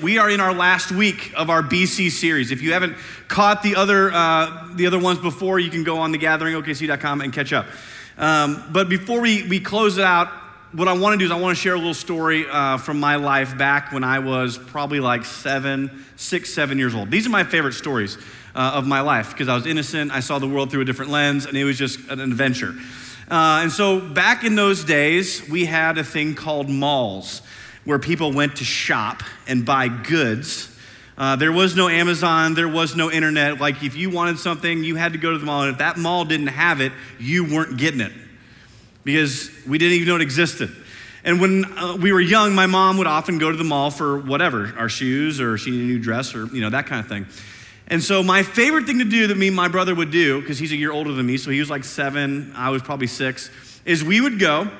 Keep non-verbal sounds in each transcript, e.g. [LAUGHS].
We are in our last week of our BC series. If you haven't caught the other, uh, the other ones before, you can go on thegatheringokc.com and catch up. Um, but before we, we close it out, what I want to do is I want to share a little story uh, from my life back when I was probably like seven, six, seven years old. These are my favorite stories uh, of my life because I was innocent. I saw the world through a different lens, and it was just an adventure. Uh, and so back in those days, we had a thing called malls where people went to shop and buy goods. Uh, there was no Amazon, there was no internet. Like, if you wanted something, you had to go to the mall. And if that mall didn't have it, you weren't getting it because we didn't even know it existed. And when uh, we were young, my mom would often go to the mall for whatever, our shoes or she needed a new dress or, you know, that kind of thing. And so my favorite thing to do that me and my brother would do, because he's a year older than me, so he was like seven, I was probably six, is we would go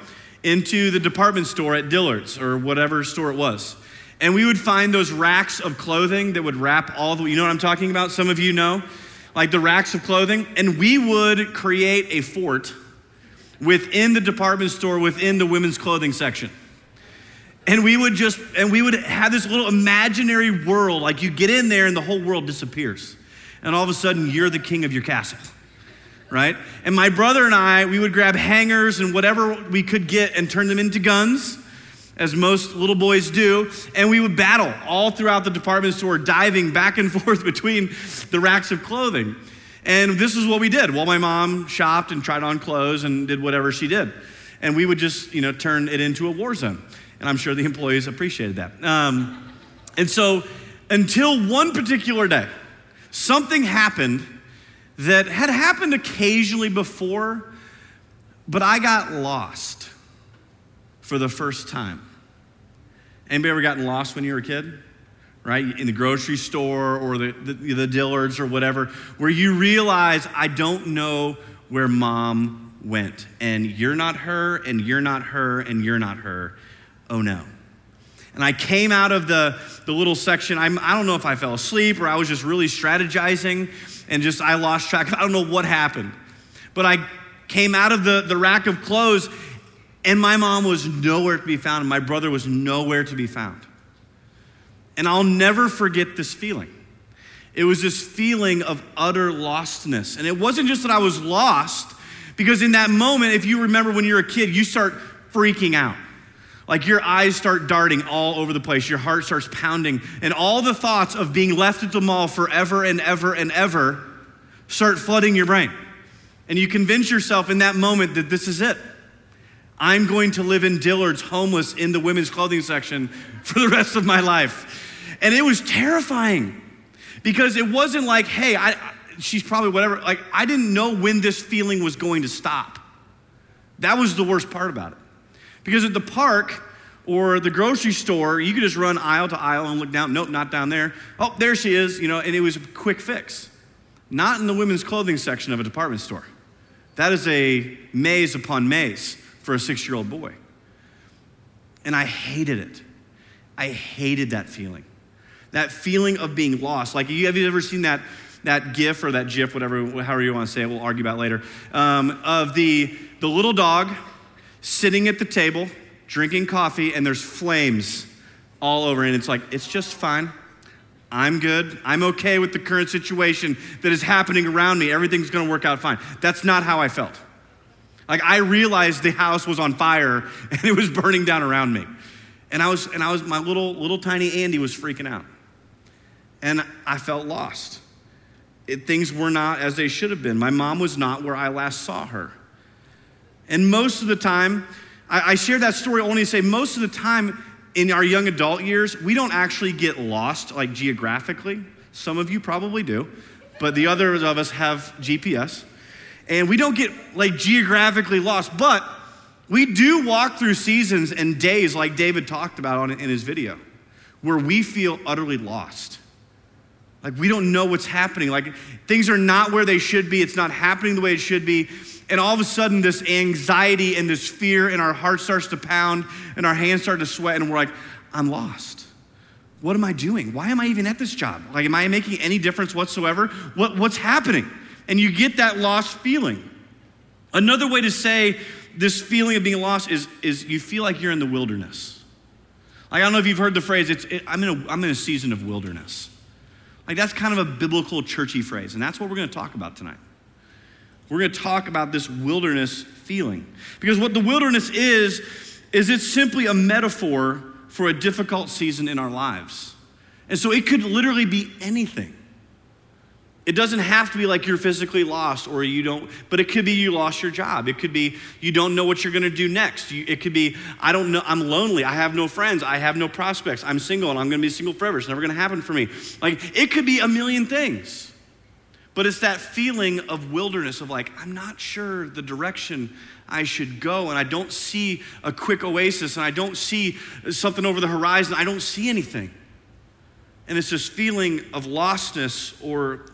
into the department store at Dillard's or whatever store it was. And we would find those racks of clothing that would wrap all the, you know what I'm talking about? Some of you know, like the racks of clothing. And we would create a fort within the department store, within the women's clothing section. And we would just, and we would have this little imaginary world. Like you get in there and the whole world disappears. And all of a sudden, you're the king of your castle right? And my brother and I, we would grab hangers and whatever we could get and turn them into guns, as most little boys do, and we would battle all throughout the department store, diving back and [LAUGHS] forth between the racks of clothing. And this is what we did while my mom shopped and tried on clothes and did whatever she did. And we would just, you know, turn it into a war zone. And I'm sure the [LAUGHS] employees appreciated that. Um, and so until one particular day, something happened that had happened occasionally before, but I got lost for the first time. Anybody ever gotten lost when you were a kid? Right? In the grocery store or the, the, the Dillards or whatever, where you realize, I don't know where mom went. And you're not her, and you're not her, and you're not her. Oh no. And I came out of the, the little section. I'm, I don't know if I fell asleep or I was just really strategizing and just I lost track. I don't know what happened. But I came out of the, the rack of clothes and my mom was nowhere to be found and my brother was nowhere to be found. And I'll never forget this feeling. It was this feeling of utter lostness. And it wasn't just that I was lost, because in that moment, if you remember when you're a kid, you start freaking out. Like your eyes start darting all over the place, your heart starts pounding, and all the thoughts of being left at the mall forever and ever and ever start flooding your brain. And you convince yourself in that moment that this is it. I'm going to live in Dillard's homeless in the women's clothing section for the rest of my life. And it was terrifying because it wasn't like, hey, I, she's probably whatever. Like, I didn't know when this feeling was going to stop. That was the worst part about it. Because at the park or the grocery store, you could just run aisle to aisle and look down. Nope, not down there. Oh, there she is, you know, and it was a quick fix. Not in the women's clothing section of a department store. That is a maze upon maze for a six year old boy. And I hated it. I hated that feeling. That feeling of being lost. Like, have you ever seen that, that GIF or that GIF, whatever, however you want to say it, we'll argue about later, um, of the, the little dog sitting at the table, drinking coffee, and there's flames all over. And it's like, it's just fine. I'm good. I'm okay with the current situation that is happening around me. Everything's going to work out fine. That's not how I felt. Like I realized the house was on fire [LAUGHS] and it was burning down around me. And I was and I was my little little tiny Andy was freaking out. And I felt lost. It, things were not as they should have been. My mom was not where I last saw her. And most of the time, I, I share that story only to say most of the time in our young adult years, we don't actually get lost like geographically. Some of you probably do, but the others of us have GPS. And we don't get like geographically lost, but we do walk through seasons and days like David talked about on, in his video, where we feel utterly lost. Like we don't know what's happening. Like things are not where they should be. It's not happening the way it should be. And all of a sudden, this anxiety and this fear in our heart starts to pound and our hands start to sweat, and we're like, I'm lost. What am I doing? Why am I even at this job? Like, am I making any difference whatsoever? What, what's happening? And you get that lost feeling. Another way to say this feeling of being lost is, is you feel like you're in the wilderness. Like, I don't know if you've heard the phrase, it's, it, I'm, in a, I'm in a season of wilderness. Like, that's kind of a biblical, churchy phrase, and that's what we're going to talk about tonight. We're going to talk about this wilderness feeling. Because what the wilderness is, is it's simply a metaphor for a difficult season in our lives. And so it could literally be anything. It doesn't have to be like you're physically lost or you don't, but it could be you lost your job. It could be you don't know what you're going to do next. You, it could be, I don't know, I'm lonely. I have no friends. I have no prospects. I'm single and I'm going to be single forever. It's never going to happen for me. Like, it could be a million things. But it's that feeling of wilderness of like, I'm not sure the direction I should go, and I don't see a quick oasis, and I don't see something over the horizon. I don't see anything. And it's this feeling of lostness or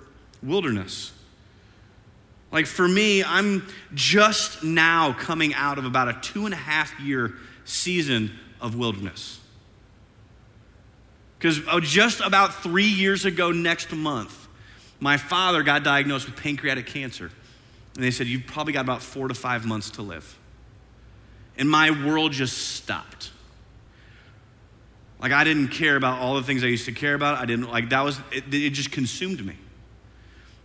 wilderness. Like for me, I'm just now coming out of about a two and a half year season of wilderness. Because uh, just about three years ago, next month, my father got diagnosed with pancreatic cancer. And they said, You've probably got about four to five months to live. And my world just stopped. Like, I didn't care about all the things I used to care about. I didn't, like, that was, it, it just consumed me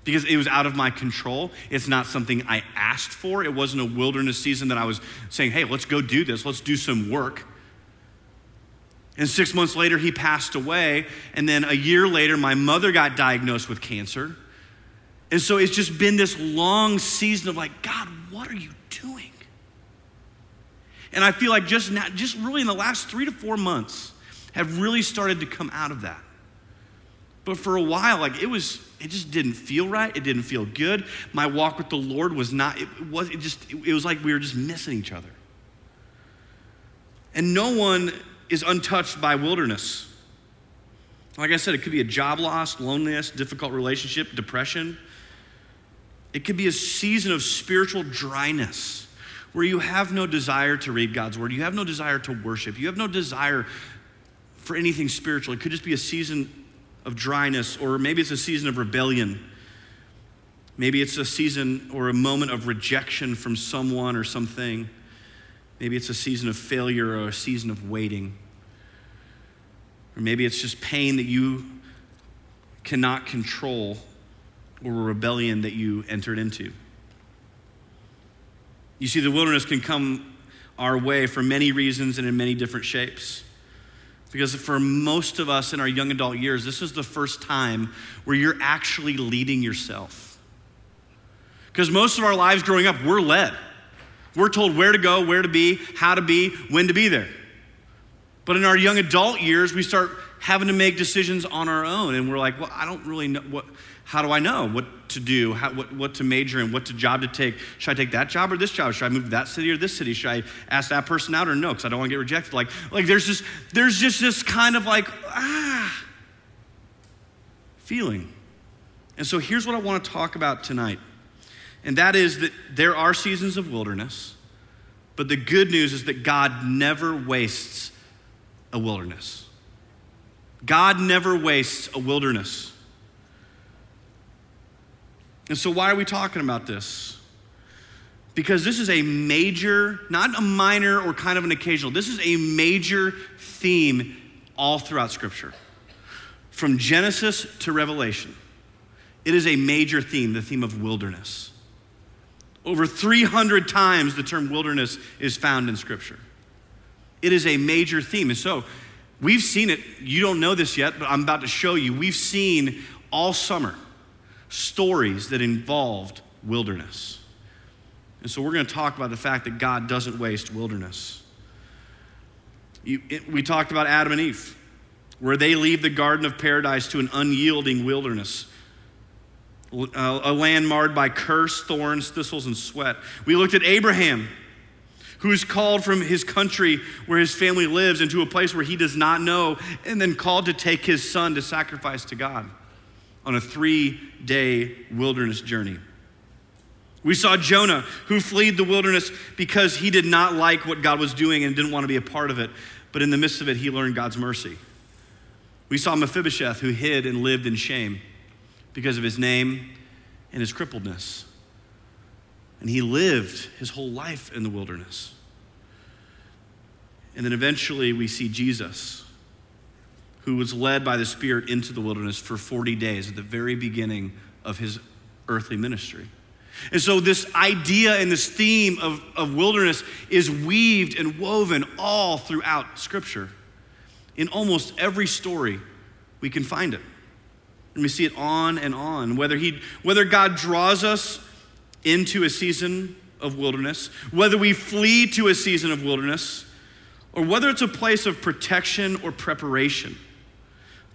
because it was out of my control. It's not something I asked for. It wasn't a wilderness season that I was saying, hey, let's go do this, let's do some work. And six months later, he passed away. And then a year later, my mother got diagnosed with cancer. And so it's just been this long season of like, God, what are you doing? And I feel like just now, just really in the last three to four months, have really started to come out of that. But for a while, like it was, it just didn't feel right. It didn't feel good. My walk with the Lord was not, it was, it just, it was like we were just missing each other. And no one is untouched by wilderness. Like I said, it could be a job loss, loneliness, difficult relationship, depression. It could be a season of spiritual dryness where you have no desire to read God's word. You have no desire to worship. You have no desire for anything spiritual. It could just be a season of dryness, or maybe it's a season of rebellion. Maybe it's a season or a moment of rejection from someone or something. Maybe it's a season of failure or a season of waiting. Or maybe it's just pain that you cannot control or a rebellion that you entered into. You see, the wilderness can come our way for many reasons and in many different shapes. Because for most of us in our young adult years, this is the first time where you're actually leading yourself. Because most of our lives growing up, we're led. We're told where to go, where to be, how to be, when to be there. But in our young adult years, we start having to make decisions on our own. And we're like, well, I don't really know what, how do I know what to do, how, what, what to major in, what to job to take? Should I take that job or this job? Should I move to that city or this city? Should I ask that person out or no? Because I don't want to get rejected. Like, like there's just there's just this kind of like ah feeling. And so here's what I want to talk about tonight. And that is that there are seasons of wilderness, but the good news is that God never wastes a wilderness. God never wastes a wilderness. And so, why are we talking about this? Because this is a major, not a minor or kind of an occasional, this is a major theme all throughout Scripture. From Genesis to Revelation, it is a major theme, the theme of wilderness. Over 300 times the term wilderness is found in Scripture. It is a major theme. And so, we've seen it. You don't know this yet, but I'm about to show you. We've seen all summer stories that involved wilderness. And so we're going to talk about the fact that God doesn't waste wilderness. You, it, we talked about Adam and Eve, where they leave the Garden of Paradise to an unyielding wilderness, uh, a land marred by curse, thorns, thistles, and sweat. We looked at Abraham, who is called from his country where his family lives into a place where he does not know, and then called to take his son to sacrifice to God on a three day wilderness journey. We saw Jonah, who fled the wilderness because he did not like what God was doing and didn't want to be a part of it. But in the midst of it, he learned God's mercy. We saw Mephibosheth, who hid and lived in shame because of his name and his crippledness. And he lived his whole life in the wilderness. And then eventually we see Jesus, who was led by the Spirit into the wilderness for 40 days at the very beginning of his earthly ministry. And so, this idea and this theme of, of wilderness is weaved and woven all throughout Scripture. In almost every story, we can find it. And we see it on and on. Whether, he, whether God draws us into a season of wilderness, whether we flee to a season of wilderness, or whether it's a place of protection or preparation,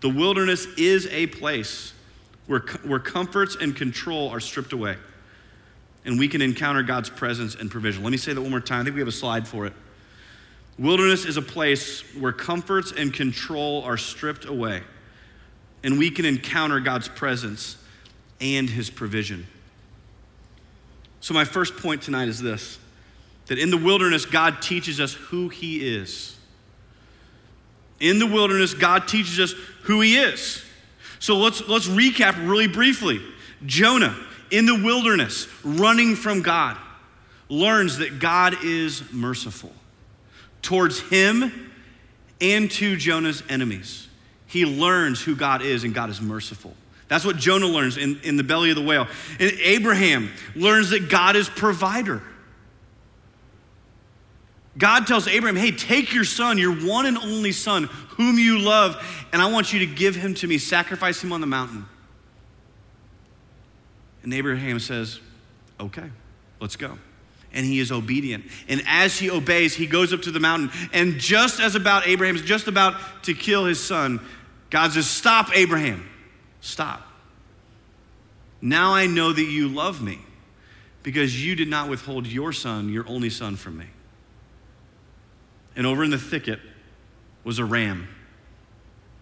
the wilderness is a place where, where comforts and control are stripped away. And we can encounter God's presence and provision. Let me say that one more time. I think we have a slide for it. Wilderness is a place where comforts and control are stripped away, and we can encounter God's presence and his provision. So, my first point tonight is this that in the wilderness, God teaches us who he is. In the wilderness, God teaches us who he is. So let's, let's recap really briefly. Jonah, in the wilderness, running from God, learns that God is merciful towards him and to Jonah's enemies. He learns who God is, and God is merciful. That's what Jonah learns in, in the belly of the whale. And Abraham learns that God is provider. God tells Abraham, hey, take your son, your one and only son, whom you love, and I want you to give him to me, sacrifice him on the mountain. And Abraham says, okay, let's go. And he is obedient. And as he obeys, he goes up to the mountain. And just as about Abraham's just about to kill his son, God says, Stop, Abraham. Stop. Now I know that you love me because you did not withhold your son, your only son, from me. And over in the thicket was a ram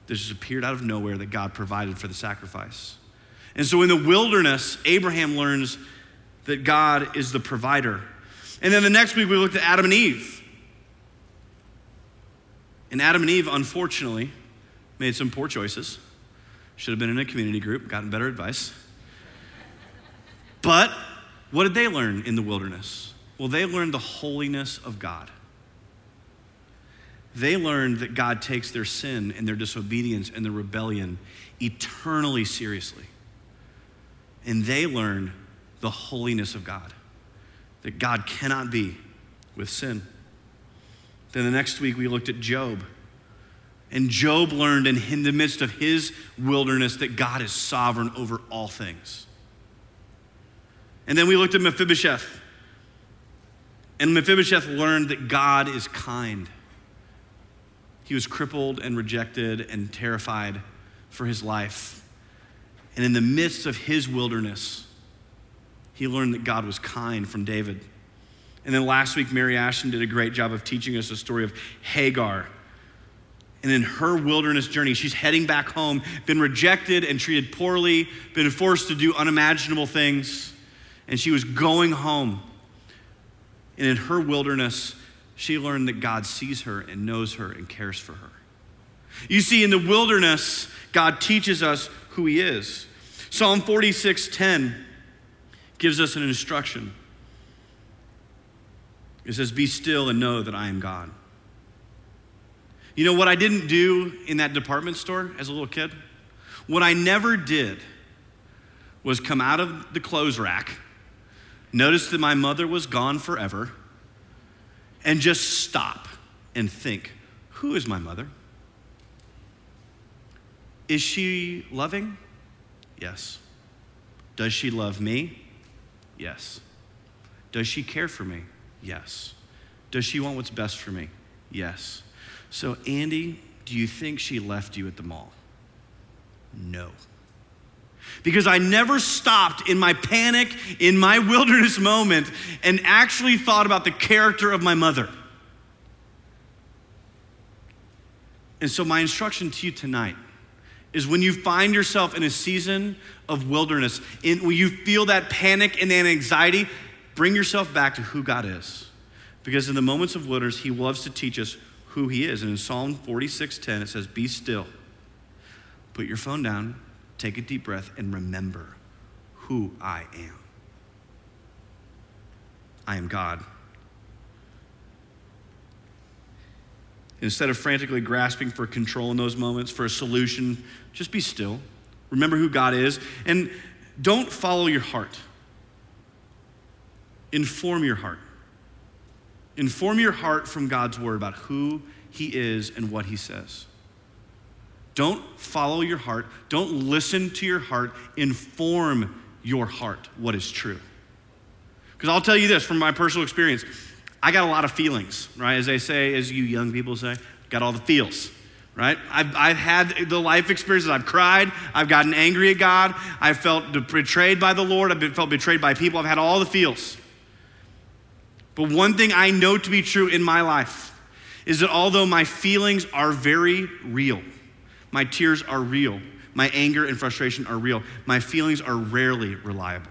that just appeared out of nowhere that God provided for the sacrifice. And so in the wilderness, Abraham learns that God is the provider. And then the next week, we looked at Adam and Eve. And Adam and Eve, unfortunately, made some poor choices. Should have been in a community group, gotten better advice. But what did they learn in the wilderness? Well, they learned the holiness of God they learned that God takes their sin and their disobedience and their rebellion eternally seriously. And they learned the holiness of God, that God cannot be with sin. Then the next week we looked at Job. And Job learned in, in the midst of his wilderness that God is sovereign over all things. And then we looked at Mephibosheth. And Mephibosheth learned that God is kind he was crippled and rejected and terrified for his life. And in the midst of his wilderness, he learned that God was kind from David. And then last week, Mary Ashton did a great job of teaching us the story of Hagar. And in her wilderness journey, she's heading back home, been rejected and treated poorly, been forced to do unimaginable things. And she was going home. And in her wilderness, she learned that God sees her and knows her and cares for her. You see, in the wilderness, God teaches us who He is. Psalm 46 10 gives us an instruction. It says, Be still and know that I am God. You know what I didn't do in that department store as a little kid? What I never did was come out of the clothes rack, notice that my mother was gone forever and just stop and think who is my mother? Is she loving? Yes. Does she love me? Yes. Does she care for me? Yes. Does she want what's best for me? Yes. So, Andy, do you think she left you at the mall? No because I never stopped in my panic, in my [LAUGHS] wilderness moment, and actually thought about the character of my mother. And so, my instruction to you tonight is when you find yourself in a season of wilderness, in, when you feel that panic and that anxiety, bring yourself back to who God is. Because in the moments of wilderness, He loves to teach us who He is. And in Psalm 46 10, it says, Be still, put your phone down, take a deep breath and remember who I am. I am God. Instead of frantically grasping for control in those moments, for a solution, just be still. Remember who God is. And don't follow your heart. Inform your heart. Inform your heart from God's word about who He is and what He says. Don't follow your heart. Don't listen to your heart. Inform your heart what is true. Because I'll tell you this from my personal experience I got a lot of feelings, right? As they say, as you young people say, got all the feels, right? I've, I've had the life experiences. I've cried. I've gotten angry at God. I've felt betrayed by the Lord. I've been, felt betrayed by people. I've had all the feels. But one thing I know to be true in my life is that although my feelings are very real, my tears are real, my anger and frustration are real, my feelings are rarely reliable.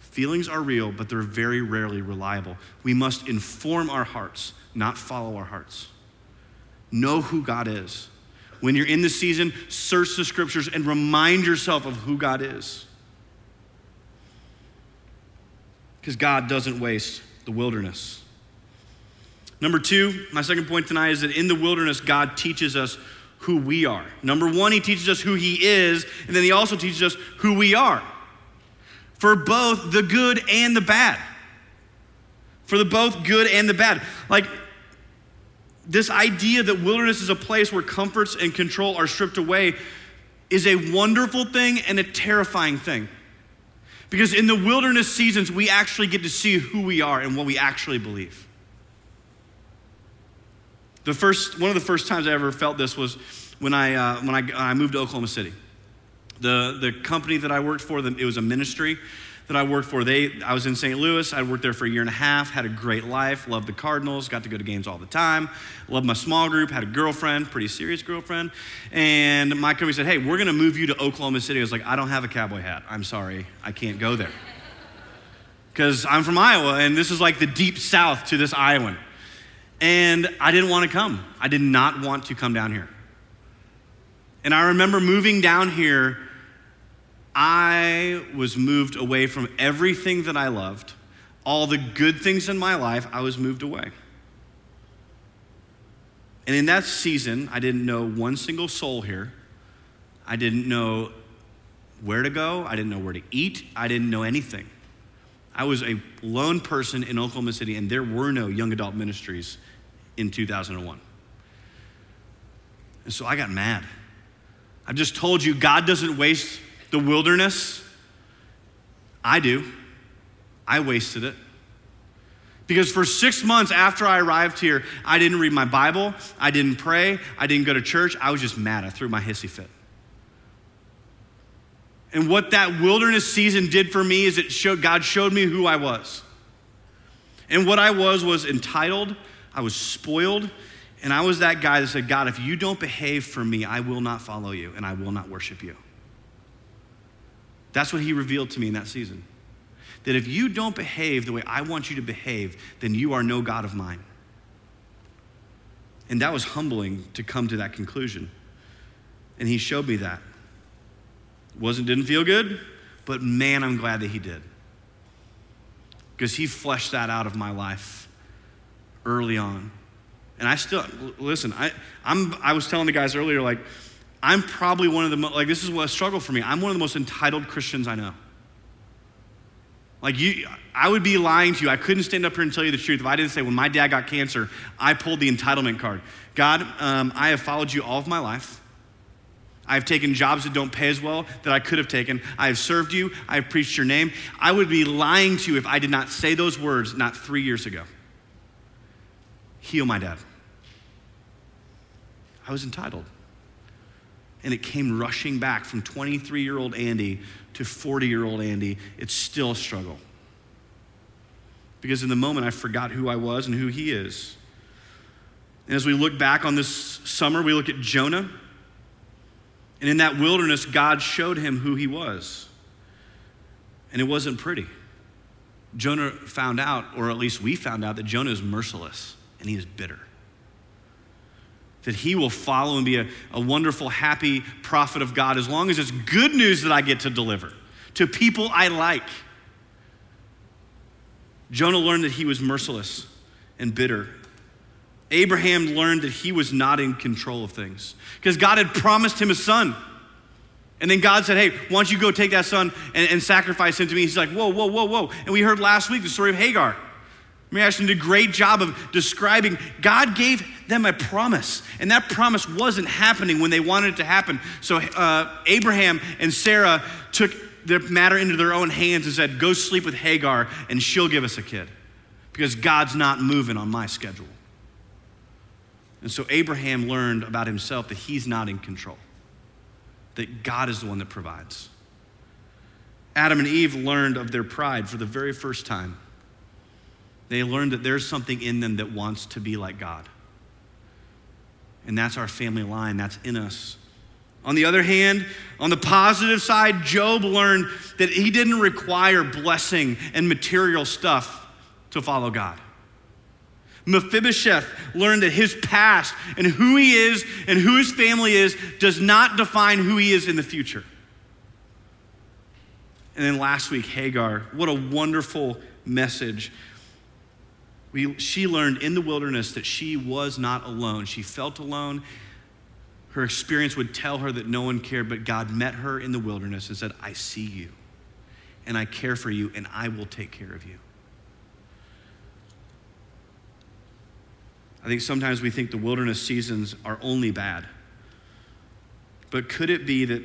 Feelings are real, but they're very rarely reliable. We must inform our hearts, not follow our hearts. Know who God is. When you're in the season, search the scriptures and remind yourself of who God is. Because God doesn't waste the wilderness. Number two, my second point tonight is that in the wilderness, God teaches us who we are. Number one, He teaches us who He is, and then He also teaches us who we are for both the good and the bad. For the both good and the bad. Like this idea that wilderness is a place where comforts and control are stripped away is a wonderful thing and a terrifying thing. Because in the wilderness seasons, we actually get to see who we are and what we actually believe. The first, one of the first times I ever felt this was when I, uh, when I, I moved to Oklahoma City. The, the company that I worked for, it was a ministry that I worked for. They, I was in St. Louis. I worked there for a year and a half, had a great life, loved the Cardinals, got to go to games all the time, loved my small group, had a girlfriend, pretty serious girlfriend. And my company said, hey, we're going to move you to Oklahoma City. I was like, I don't have a cowboy hat. I'm sorry. I can't go there. Because I'm from Iowa, and this is like the deep south to this Iowan. And I didn't want to come. I did not want to come down here. And I remember moving down here I was moved away from everything that I loved, all the good things in my life, I was moved away. And in that season, I didn't know one single soul here. I didn't know where to go. I didn't know where to eat. I didn't know anything. I was a lone person in Oklahoma City, and there were no young adult ministries in 2001. And so I got mad. I've just told you God doesn't waste the wilderness, I do. I wasted it. Because for six months after I arrived here, I didn't read my Bible, I didn't pray, I didn't go to church. I was just mad. I threw my hissy fit. And what that wilderness season did for me is it showed God showed me who I was. And what I was was entitled, I was spoiled, and I was that guy that said, God, if you don't behave for me, I will not follow you and I will not worship you. That's what he revealed to me in that season. That if you don't behave the way I want you to behave, then you are no God of mine. And that was humbling to come to that conclusion. And he showed me that. Wasn't didn't feel good, but man, I'm glad that he did. Because he fleshed that out of my life early on. And I still listen, I I'm I was telling the guys earlier, like, I'm probably one of the, like, this is what a struggle for me. I'm one of the most entitled Christians I know. Like, you, I would be lying to you. I couldn't stand up here and tell you the truth if I didn't say, when my dad got cancer, I pulled the entitlement card. God, um, I have followed you all of my life. I've taken jobs that don't pay as well that I could have taken. I have served you. I have preached your name. I would be lying to you if I did not say those words not three years ago. Heal my dad. I was entitled and it came rushing back from 23 year old Andy to 40 year old Andy, it's still a struggle. Because in the moment, I forgot who I was and who he is. And as we look back on this summer, we look at Jonah. And in that wilderness, God showed him who he was. And it wasn't pretty. Jonah found out, or at least we found out, that Jonah is merciless and he is bitter that he will follow and be a, a wonderful, happy prophet of God as long as it's good news that I get to deliver to people I like. Jonah learned that he was merciless and bitter. Abraham learned that he was not in control of things because God had promised him a son. And then God said, Hey, why don't you go take that son and, and, sacrifice him to me? He's like, Whoa, whoa, whoa, whoa. And we heard last week the story of Hagar. Mary Ashton did a great job of describing God gave them a promise, and that promise wasn't happening when they wanted it to happen. So uh, Abraham and Sarah took the matter into their own hands and said, Go sleep with Hagar, and she'll give us a kid because God's not moving on my schedule. And so Abraham learned about himself that he's not in control, that God is the one that provides. Adam and Eve learned of their pride for the very first time. They learned that there's something in them that wants to be like God. And that's our family line, that's in us. On the other hand, on the positive side, Job learned that he didn't require blessing and material stuff to follow God. Mephibosheth learned that his past and who he is and who his family is does not define who he is in the future. And then last week, Hagar, what a wonderful message. We, she learned in the wilderness that she was not alone. She felt alone. Her experience would tell her that no one cared, but God met her in the wilderness and said, I see you, and I care for you, and I will take care of you. I think sometimes we think the wilderness seasons are only bad. But could it be that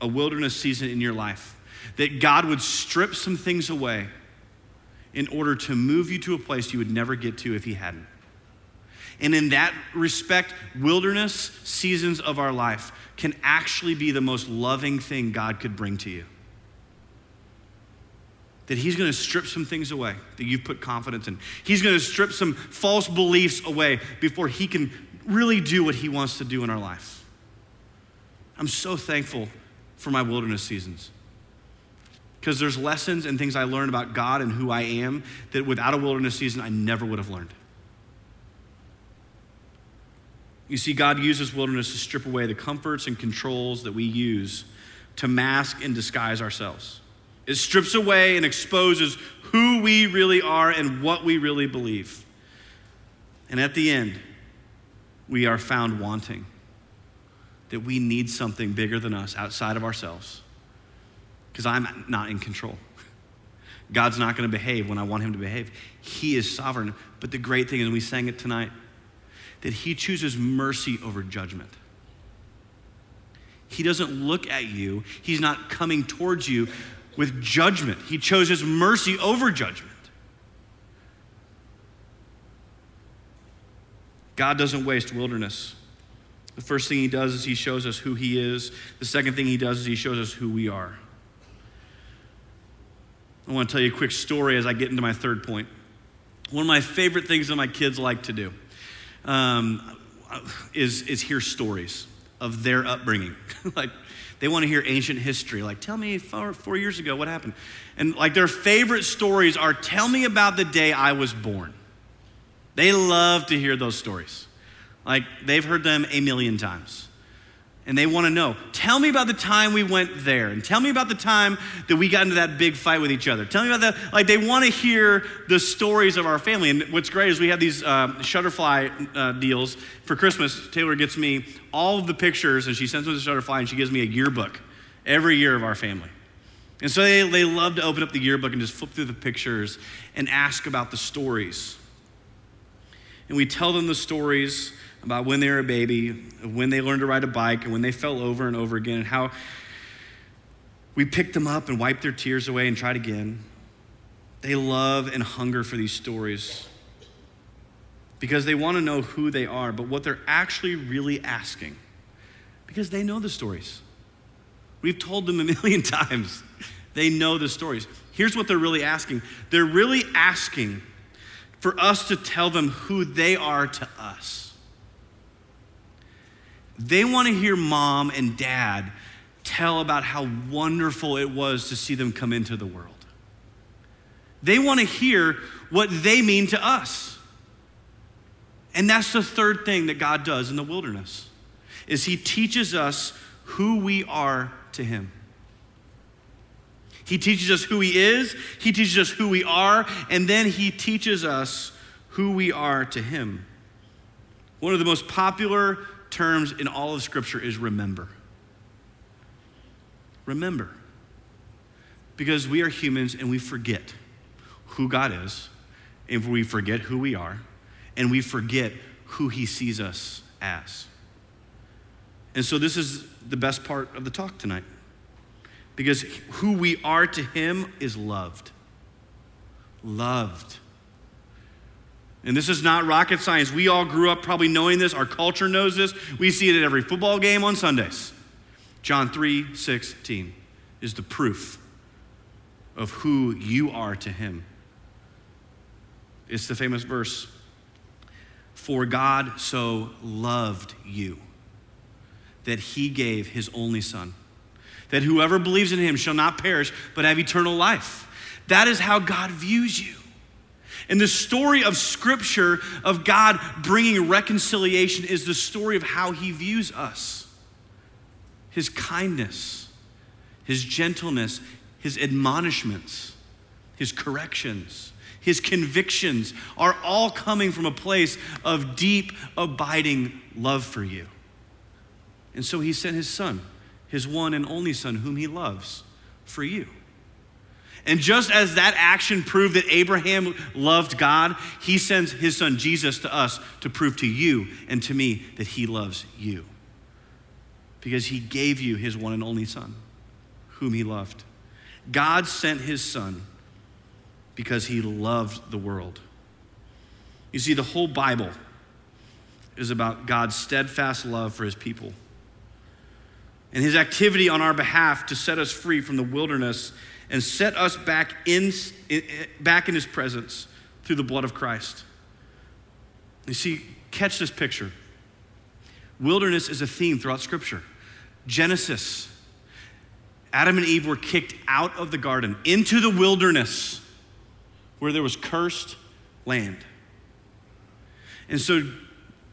a wilderness season in your life, that God would strip some things away in order to move you to a place you would never get to if He hadn't? And in that respect, wilderness seasons of our life can actually be the most loving thing God could bring to you that He's to strip some things away that you've put confidence in. He's to strip some false beliefs away before He can really do what He wants to do in our life. I'm so thankful for my wilderness seasons because there's lessons and things I learned about God and who I am that without a wilderness season I never would have learned. You see, God uses wilderness to strip away the comforts and controls that we use to mask and disguise ourselves. It strips away and exposes who we really are and what we really believe. And at the end, we are found wanting. That we need something bigger than us outside of ourselves. Because I'm not in control. God's not going to behave when I want him to behave. He is sovereign. But the great thing is, we sang it tonight, that he chooses mercy over judgment. He doesn't look at you, he's not coming towards you with judgment. He chose his mercy over judgment. God doesn't waste wilderness. The first thing he does is he shows us who he is. The second thing he does is he shows us who we are. I want to tell you a quick story as I get into my third point. One of my favorite things that my kids like to do um, is, is hear stories of their upbringing. [LAUGHS] like, they want to hear ancient history. Like, tell me four, four years ago what happened. And like their favorite stories are tell me about the day I was born. They love to hear those stories. Like they've heard them a million times. And they want to know, tell me about the time we went there. And tell me about the time that we got into that big fight with each other. Tell me about that. Like, they want to hear the stories of our family. And what's great is we have these uh, Shutterfly uh, deals for Christmas. Taylor gets me all of the pictures, and she sends them to Shutterfly, and she gives me a yearbook every year of our family. And so they, they love to open up the yearbook and just flip through the pictures and ask about the stories. And we tell them the stories about when they were a baby, when they learned to ride a bike, and when they fell over and over again, and how we picked them up and wiped their tears away and tried again. They love and hunger for these stories because they want to know who they are, but what they're actually really asking, because they know the stories. We've told them a [LAUGHS] million times. They know the stories. Here's what they're really asking they're really asking for us to tell them who they are to us. They want to hear mom and dad tell about how wonderful it was to see them come into the world. They want to hear what they mean to us. And that's the third thing that God does in the wilderness is he teaches us who we are to him. He teaches us who he is, he teaches us who we are, and then he teaches us who we are to Him. One of the most popular terms in all of Scripture is remember. Remember. Because we are humans and we forget who God is, and we forget who we are, and we forget who He sees us as. And so, this is the best part of the talk tonight. Because who we are to Him is loved. Loved. And this is not rocket science. We all grew up probably knowing this. Our culture knows this. We see it at every football game on Sundays. John 3 16 is the proof of who you are to Him. It's the famous verse For God so loved you that He gave His only Son, that whoever believes in Him shall not perish but have eternal life. That is how God views you. And the story of Scripture of God bringing reconciliation is the story of how He views us His kindness, His gentleness, His admonishments, His corrections. His convictions are all coming from a place of deep, abiding love for you. And so he sent his son, his one and only son, whom he loves, for you. And just as that action proved that Abraham loved God, he sends his son Jesus to us to prove to you and to me that he loves you. Because he gave you his one and only son, whom he loved. God sent his son because he loved the world. You see, the whole Bible is about God's steadfast love for his people and his activity on our behalf to set us free from the wilderness and set us back in, back in his presence through the blood of Christ. You see, catch this picture. Wilderness is a theme throughout Scripture. Genesis, Adam and Eve were kicked out of the garden into the wilderness where there was cursed land. And so,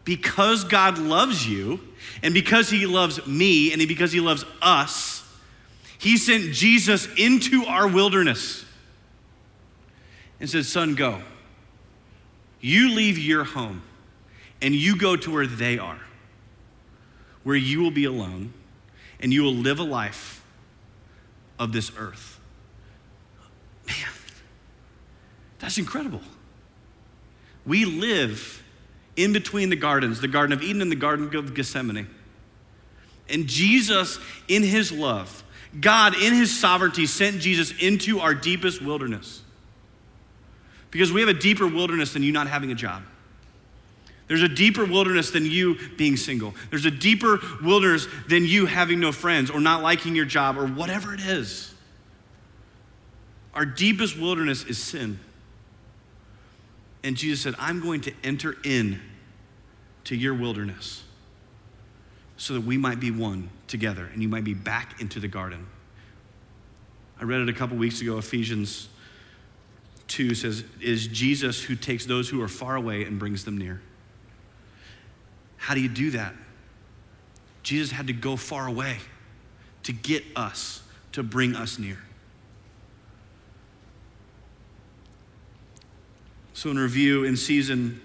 because God loves you, and because He loves me, and because He loves us, he sent Jesus into our wilderness and said, Son, go. You leave your home and you go to where they are, where you will be alone and you will live a life of this earth. Man, that's incredible. We live in between the gardens, the Garden of Eden and the Garden of Gethsemane. And Jesus, in his love, God, in his sovereignty, sent Jesus into our deepest wilderness. Because we have a deeper wilderness than you not having a job. There's a deeper wilderness than you being single. There's a deeper wilderness than you having no friends or not liking your job or whatever it is. Our deepest wilderness is sin. And Jesus said, I'm going to enter in to your wilderness so that we might be one together and you might be back into the garden. I read it a couple weeks ago. Ephesians 2 says, Is Jesus who takes those who are far away and brings them near. How do you do that? Jesus had to go far away to get us, to bring us near. So, in review, in season,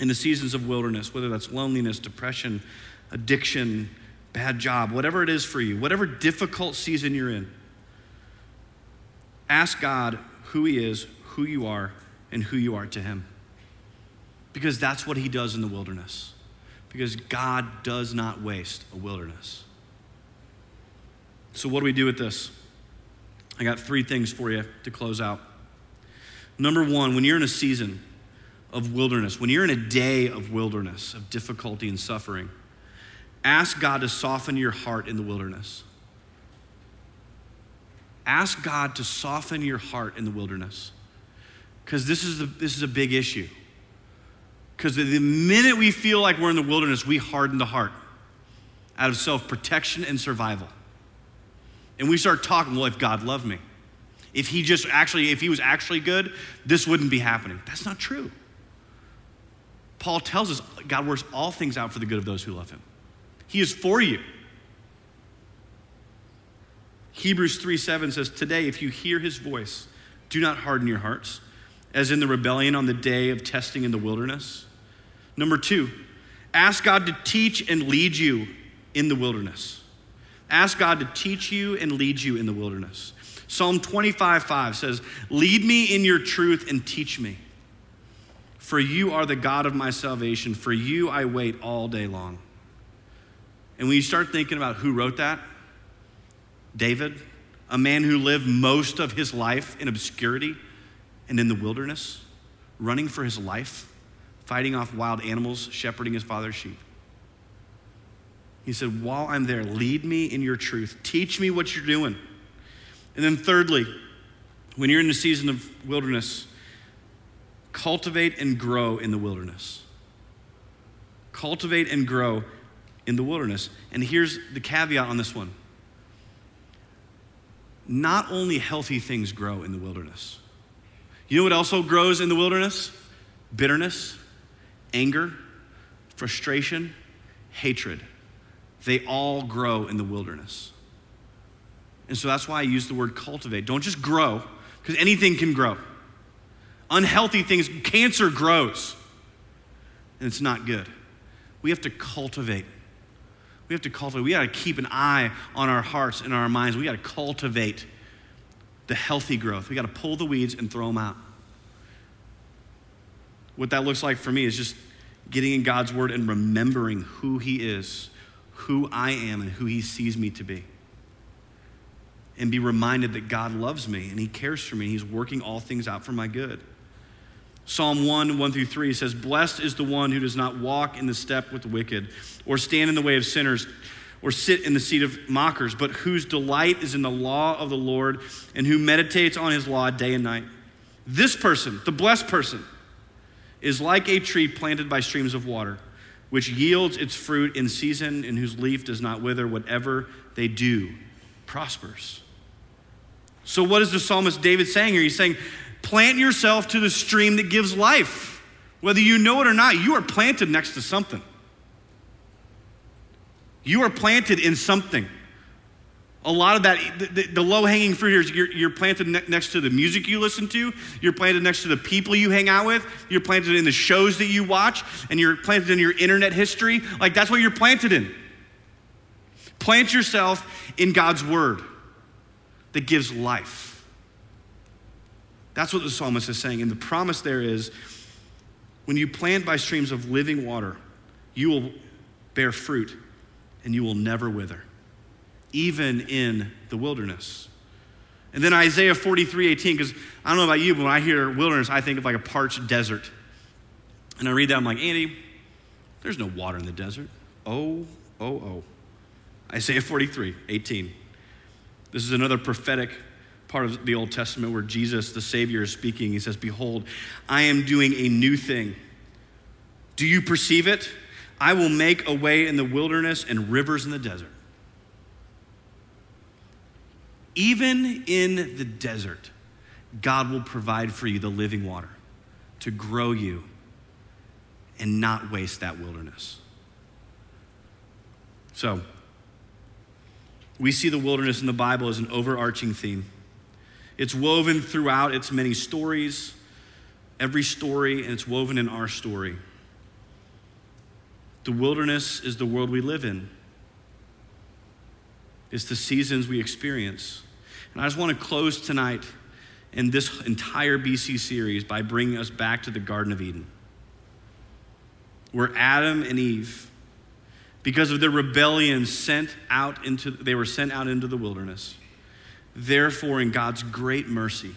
in the seasons of wilderness, whether that's loneliness, depression, addiction, bad job, whatever it is for you, whatever difficult season you're in, ask God who He is, who you are, and who you are to Him. Because that's what He does in the wilderness. Because God does not waste a wilderness. So, what do we do with this? I got three things for you to close out. Number one, when you're in a season of wilderness, when you're in a day of wilderness, of difficulty and suffering, Ask God to soften your heart in the wilderness. Ask God to soften your heart in the wilderness. Because this, is this is a big issue. Because the minute we feel like we're in the wilderness, we harden the heart out of self protection and survival. And we start talking, well, if God loved me, if he just actually, if he was actually good, this wouldn't be happening. That's not true. Paul tells us God works all things out for the good of those who love him. He is for you. Hebrews 3 7 says, Today, if you hear his voice, do not harden your hearts as in the rebellion on the day of testing in the wilderness. Number two, ask God to teach and lead you in the wilderness. Ask God to teach you and lead you in the wilderness. Psalm 25, 5 says, Lead me in your truth and teach me. For you are the God of my salvation. For you I wait all day long. And when you start thinking about who wrote that, David, a man who lived most of his life in obscurity and in the wilderness, running for his life, fighting off wild animals, shepherding his father's sheep. He said, While I'm there, lead me in your truth. Teach me what you're doing. And then, thirdly, when you're in the season of wilderness, cultivate and grow in the wilderness. Cultivate and grow in the wilderness. And here's the caveat on this one not only healthy things grow in the wilderness. You know what also grows in the wilderness? Bitterness, anger, frustration, hatred. They all grow in the wilderness. And so that's why I use the word cultivate. Don't just grow, because anything can grow. Unhealthy things, cancer grows, and it's not good. We have to cultivate. We have to cultivate. We got to keep an eye on our hearts and our minds. We got to cultivate the healthy growth. We got to pull the weeds and throw them out. What that looks like for me is just getting in God's word and remembering who He is who I am and who He sees me to be. And be reminded that God loves me and He cares for me. He's working all things out for my good. Psalm 1, 1 through 3 says, Blessed is the one who does not walk in the step with the wicked, or stand in the way of sinners, or sit in the seat of mockers, but whose delight is in the law of the Lord, and who meditates on his law day and night. This person, the blessed person, is like a tree planted by streams of water which yields its fruit in season and whose leaf does not wither, whatever they do prospers. So, what is the psalmist David saying here? He's saying, plant yourself to the stream that gives life. Whether you know it or not, you are planted next to something. You are planted in something a lot of that, the, the low hanging fruit here is you're, you're planted ne- next to the music you listen to, you're planted next to the people you hang out with, you're planted in the shows that you watch, and you're planted in your internet history. Like that's what you're planted in. Plant yourself in God's word that gives life. That's what the psalmist is saying. And the promise there is when you plant by streams of living water, you will bear fruit and you will never wither even in the wilderness. And then Isaiah 43 18, because I don't know about you, but when I hear wilderness, I think of like a parched desert. And I read that, I'm like, Andy, there's no water in the desert. Oh, oh, oh. Isaiah 43 18. This is another prophetic part of the Old Testament where Jesus, the Savior, is speaking. He says, Behold, I am doing a new thing. Do you perceive it? I will make a way in the wilderness and rivers in the desert. Even in the desert, God will provide for you the living water to grow you and not waste that wilderness. So, we see the wilderness in the Bible as an overarching theme. It's woven throughout its many stories, every story, and it's woven in our story. The wilderness is the world we live in. It's the seasons we experience. And I just want to close tonight in this entire BC series by bringing us back to the Garden of Eden, where Adam and Eve, because of their rebellion, sent out into, they were sent out into the wilderness. Therefore, in God's great mercy,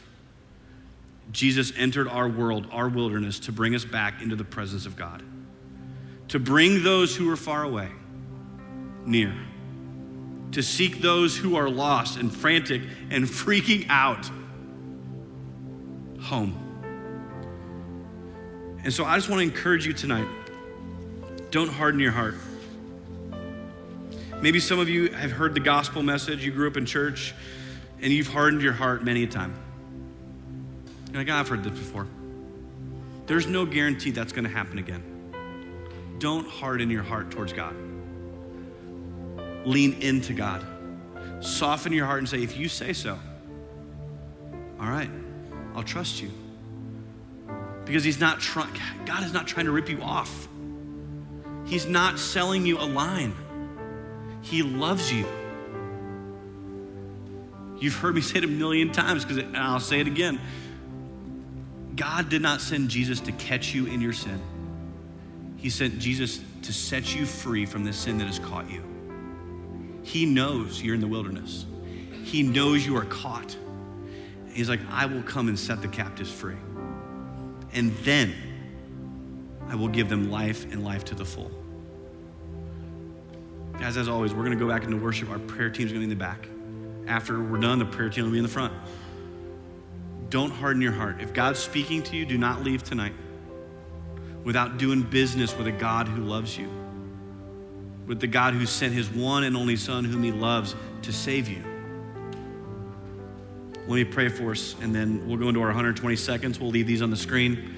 Jesus entered our world, our wilderness, to bring us back into the presence of God, to bring those who are far away near. To seek those who are lost and frantic and [LAUGHS] freaking out home. And so I just want to encourage you tonight. Don't harden your heart. Maybe some of you have heard the gospel message, you grew up in church, and you've hardened your heart many a time. You're like, I've heard this before. There's no guarantee that's going to happen again. Don't harden your heart towards God lean into God. Soften your heart and say, if you say so, all right, I'll trust you. Because he's not trying, God is not trying to rip you off. He's not selling you a line. He loves you. You've heard me say it a million times, because I'll say it again. God did not send Jesus to catch you in your sin. He sent Jesus to set you free from the sin that has caught you. He knows you're in the wilderness. He knows you are caught. He's like, I will come and set the captives free. And then I will give them life and life to the full. Guys, as always, we're going to go back into worship. Our prayer team's going to be in the back. After we're done, the prayer team will be in the front. Don't harden your heart. If God's speaking to you, do not leave tonight without doing business with a God who loves you, with the God who sent his one and only Son, whom he loves, to save you. Let me pray for us, and then we'll go into our 120 seconds. We'll leave these on the screen.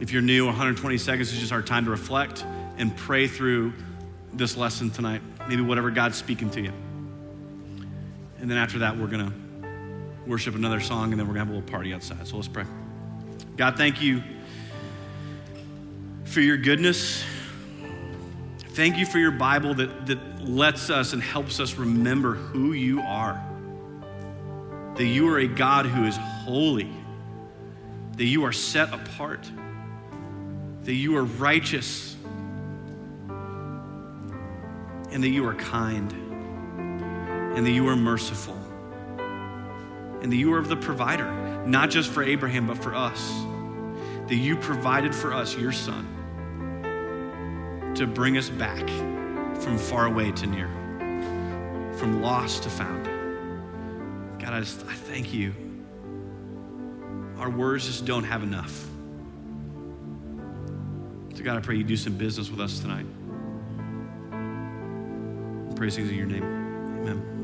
If you're new, 120 seconds is just our time to reflect and pray through this lesson tonight, maybe whatever God's speaking to you. And then after that, we're going to worship another song, and then we're going to have a little party outside. So let's pray. God, thank you for your goodness. Thank you for your Bible that, that lets us and helps us remember who you are. That you are a God who is holy, that you are set apart, that you are righteous, and that you are kind, and that you are merciful, and that you are the provider, not just for Abraham, but for us. That you provided for us your son to bring us back from far away to near, from lost to found. God, I just I thank you. Our words just don't have enough. So, God, I pray you do some business with us tonight. Praise things in your name. Amen.